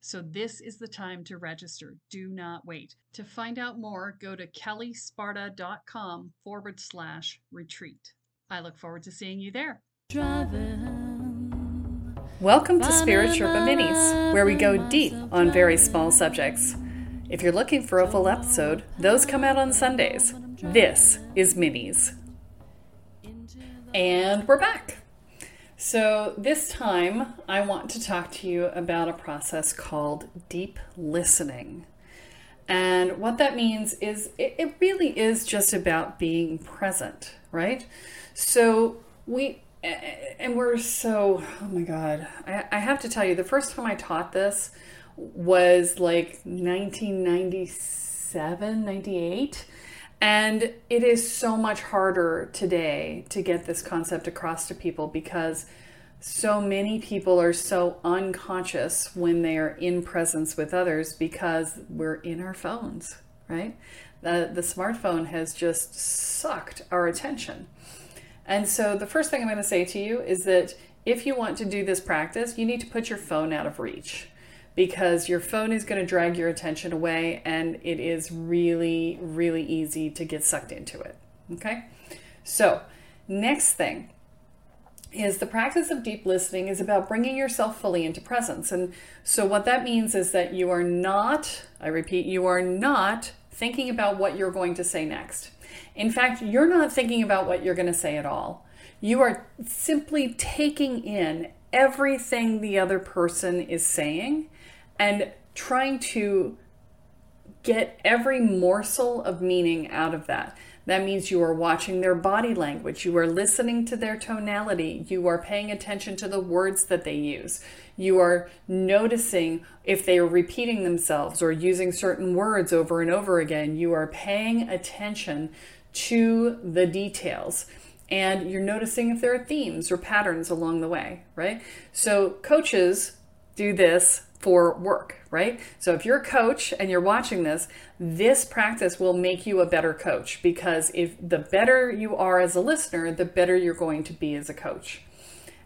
So, this is the time to register. Do not wait. To find out more, go to kellesparta.com forward slash retreat. I look forward to seeing you there. Welcome to Spirit Sherpa Minis, where we go deep on very small subjects. If you're looking for a full episode, those come out on Sundays. This is Minis. And we're back. So, this time I want to talk to you about a process called deep listening. And what that means is it, it really is just about being present, right? So, we, and we're so, oh my God, I, I have to tell you, the first time I taught this was like 1997, 98 and it is so much harder today to get this concept across to people because so many people are so unconscious when they are in presence with others because we're in our phones, right? The, the smartphone has just sucked our attention. And so, the first thing I'm going to say to you is that if you want to do this practice, you need to put your phone out of reach because your phone is going to drag your attention away and it is really, really easy to get sucked into it. Okay? So, next thing is the practice of deep listening is about bringing yourself fully into presence. And so, what that means is that you are not, I repeat, you are not thinking about what you're going to say next. In fact, you're not thinking about what you're going to say at all. You are simply taking in everything the other person is saying and trying to get every morsel of meaning out of that. That means you are watching their body language, you are listening to their tonality, you are paying attention to the words that they use, you are noticing if they are repeating themselves or using certain words over and over again. You are paying attention to the details and you're noticing if there are themes or patterns along the way, right? So, coaches do this for work, right? So if you're a coach and you're watching this, this practice will make you a better coach because if the better you are as a listener, the better you're going to be as a coach.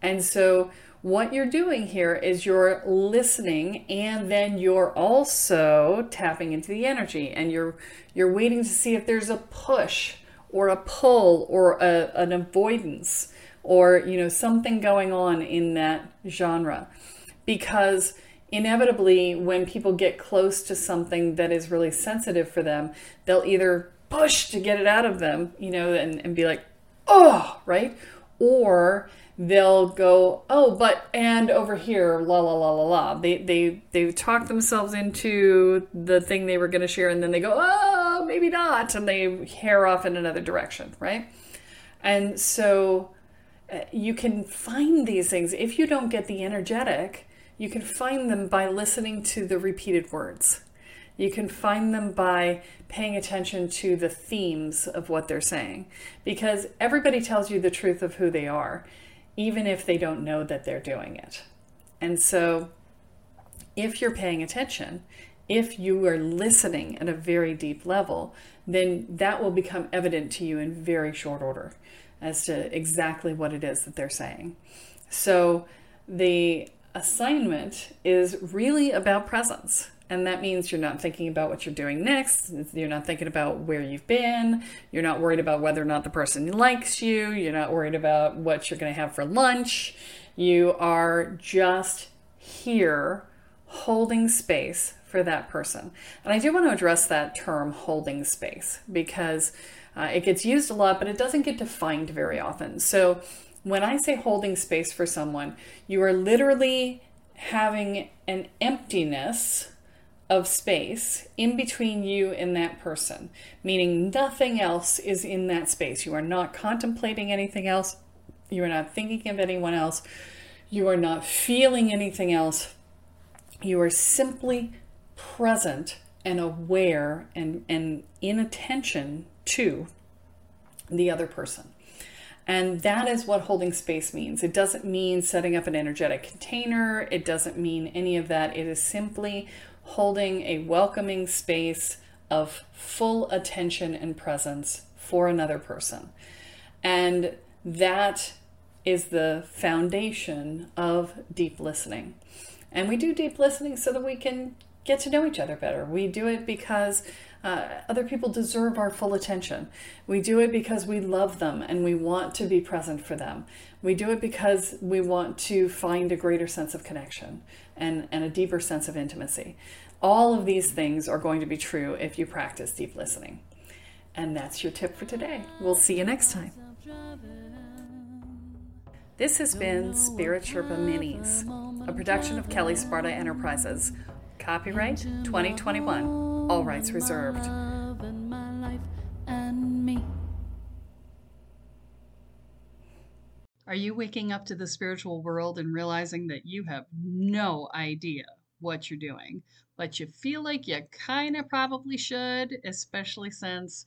And so what you're doing here is you're listening and then you're also tapping into the energy and you're you're waiting to see if there's a push or a pull or a, an avoidance or you know something going on in that genre because inevitably, when people get close to something that is really sensitive for them, they'll either push to get it out of them, you know, and, and be like, oh, right? Or they'll go, oh, but and over here, la la la la la. They they they talk themselves into the thing they were going to share, and then they go, oh, maybe not, and they hare off in another direction, right? And so uh, you can find these things if you don't get the energetic you can find them by listening to the repeated words. You can find them by paying attention to the themes of what they're saying because everybody tells you the truth of who they are, even if they don't know that they're doing it. And so, if you're paying attention, if you are listening at a very deep level, then that will become evident to you in very short order as to exactly what it is that they're saying. So, the assignment is really about presence. And that means you're not thinking about what you're doing next. You're not thinking about where you've been. You're not worried about whether or not the person likes you. You're not worried about what you're going to have for lunch. You are just here holding space for that person. And I do want to address that term holding space because uh, it gets used a lot, but it doesn't get defined very often. So when I say holding space for someone, you are literally having an emptiness of space in between you and that person, meaning nothing else is in that space. You are not contemplating anything else. You are not thinking of anyone else. You are not feeling anything else. You are simply present and aware and, and in attention to the other person. And that is what holding space means. It doesn't mean setting up an energetic container, it doesn't mean any of that. It is simply holding a welcoming space of full attention and presence for another person. And that is the foundation of deep listening. And we do deep listening so that we can get to know each other better. We do it because uh, other people deserve our full attention. We do it because we love them and we want to be present for them. We do it because we want to find a greater sense of connection and, and a deeper sense of intimacy. All of these things are going to be true if you practice deep listening. And that's your tip for today. We'll see you next time. This has been Spirit Sherpa Minis, a production of Kelle Sparta Enterprises. Copyright 2021. All rights reserved. Are you waking up to the spiritual world and realizing that you have no idea what you're doing, but you feel like you kind of probably should, especially since